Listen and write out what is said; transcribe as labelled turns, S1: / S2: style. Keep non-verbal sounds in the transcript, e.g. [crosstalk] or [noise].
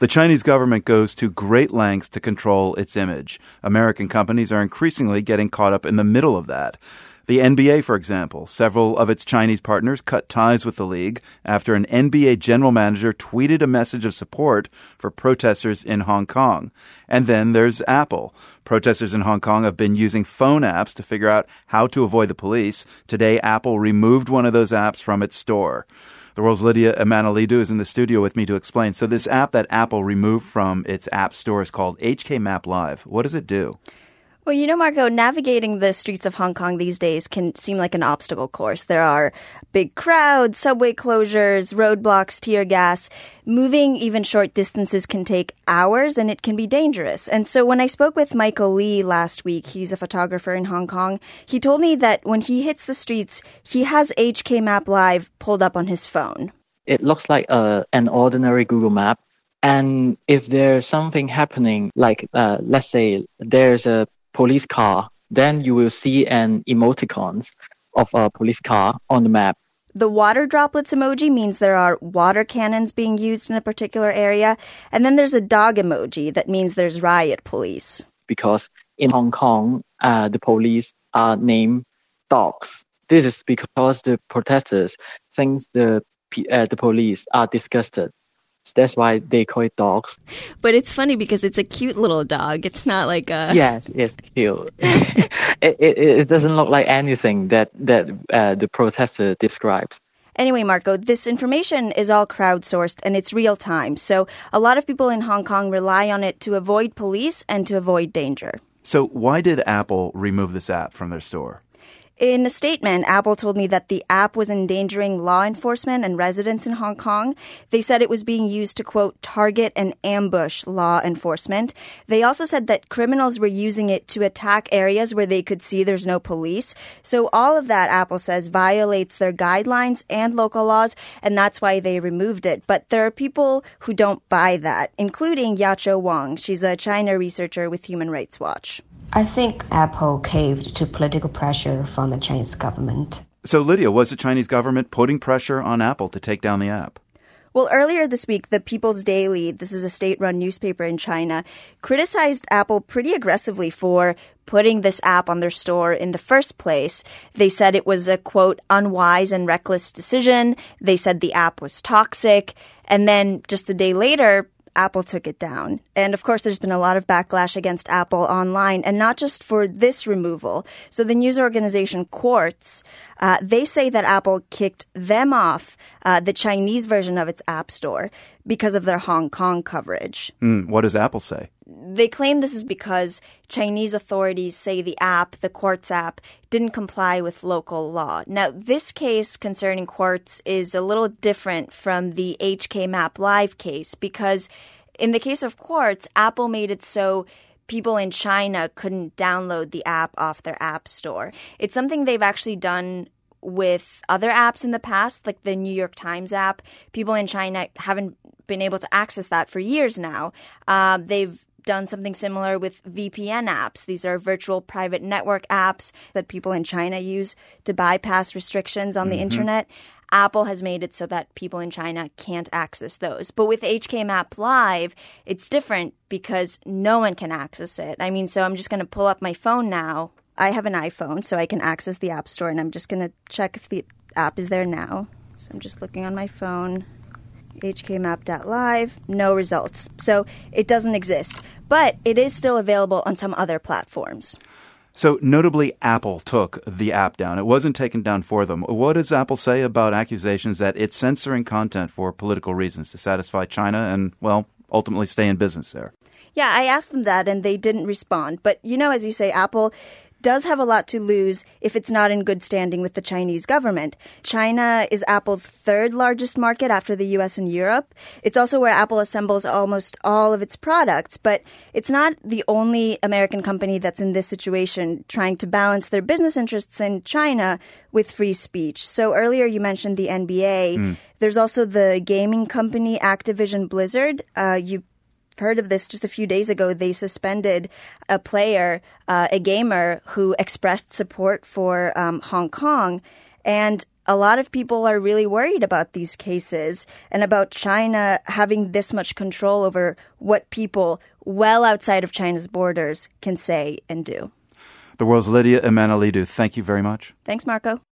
S1: The Chinese government goes to great lengths to control its image. American companies are increasingly getting caught up in the middle of that. The NBA, for example, several of its Chinese partners cut ties with the league after an NBA general manager tweeted a message of support for protesters in Hong Kong. And then there's Apple. Protesters in Hong Kong have been using phone apps to figure out how to avoid the police. Today, Apple removed one of those apps from its store. The world's Lydia Emmanouilidou is in the studio with me to explain. So this app that Apple removed from its app store is called HK Map Live. What does it do?
S2: Well, you know, Marco, navigating the streets of Hong Kong these days can seem like an obstacle course. There are big crowds, subway closures, roadblocks, tear gas. Moving even short distances can take hours and it can be dangerous. And so when I spoke with Michael Lee last week, he's a photographer in Hong Kong, he told me that when he hits the streets, he has HK Map Live pulled up on his phone.
S3: It looks like uh, an ordinary Google map. And if there's something happening, like uh, let's say there's a police car, then you will see an emoticons of a police car on the map.
S2: The water droplets emoji means there are water cannons being used in a particular area. And then there's a dog emoji that means there's riot police.
S3: Because in Hong Kong, uh, the police are named dogs. This is because the protesters think the, uh, the police are disgusted that's why they call it dogs.
S2: But it's funny because it's a cute little dog. It's not like a. [laughs]
S3: Yes, it's cute. [laughs] it, it, it doesn't look like anything that, that uh, the protester describes.
S2: Anyway, Marco, this information is all crowdsourced and it's real time. So a lot of people in Hong Kong rely on it to avoid police and to avoid danger.
S1: So, why did Apple remove this app from their store?
S2: In a statement, Apple told me that the app was endangering law enforcement and residents in Hong Kong. They said it was being used to, quote, target and ambush law enforcement. They also said that criminals were using it to attack areas where they could see there's no police. So all of that, Apple says, violates their guidelines and local laws, and that's why they removed it. But there are people who don't buy that, including Yaqiu Wang. She's a China researcher with Human Rights Watch.
S4: I think Apple caved to political pressure from the Chinese government.
S1: So, Lydia, was the Chinese government putting pressure on Apple to take down the app?
S2: Well, earlier this week, the People's Daily, this is a state run newspaper in China, criticized Apple pretty aggressively for putting this app on their store in the first place. They said it was a quote, unwise and reckless decision. They said the app was toxic. And then just a day later, Apple took it down. And of course, there's been a lot of backlash against Apple online, and not just for this removal. So the news organization Quartz, uh, they say that Apple kicked them off uh, the Chinese version of its App Store because of their Hong Kong coverage.
S1: Mm, what does Apple say?
S2: They claim this is because Chinese authorities say the app, the Quartz app, didn't comply with local law. Now, this case concerning Quartz is a little different from the HK Map Live case because in the case of Quartz, Apple made it so people in China couldn't download the app off their app store. It's something they've actually done with other apps in the past, like the New York Times app. People in China haven't been able to access that for years now. Uh, they've done something similar with VPN apps. These are virtual private network apps that people in China use to bypass restrictions on mm-hmm. the internet. Apple has made it so that people in China can't access those. But with HK Map Live, it's different because no one can access it. I mean, so I'm just going to pull up my phone now. I have an iPhone, so I can access the App Store, and I'm just going to check if the app is there now. So I'm just looking on my phone hkmap.live, no results. So it doesn't exist. But it is still available on some other platforms.
S1: So, notably, Apple took the app down. It wasn't taken down for them. What does Apple say about accusations that it's censoring content for political reasons to satisfy China and, well, ultimately stay in business there?
S2: Yeah, I asked them that and they didn't respond. But, you know, as you say, Apple does have a lot to lose if it's not in good standing with the Chinese government. China is Apple's third largest market after the US and Europe. It's also where Apple assembles almost all of its products, but it's not the only American company that's in this situation trying to balance their business interests in China with free speech. So earlier you mentioned the NBA. Mm. There's also the gaming company Activision Blizzard. Uh, you heard of this just a few days ago. They suspended a player, uh, a gamer, who expressed support for um, Hong Kong. And a lot of people are really worried about these cases and about China having this much control over what people well outside of China's borders can say and do.
S1: The world's Lydia Emmanouilidou. Thank you very much.
S2: Thanks, Marco.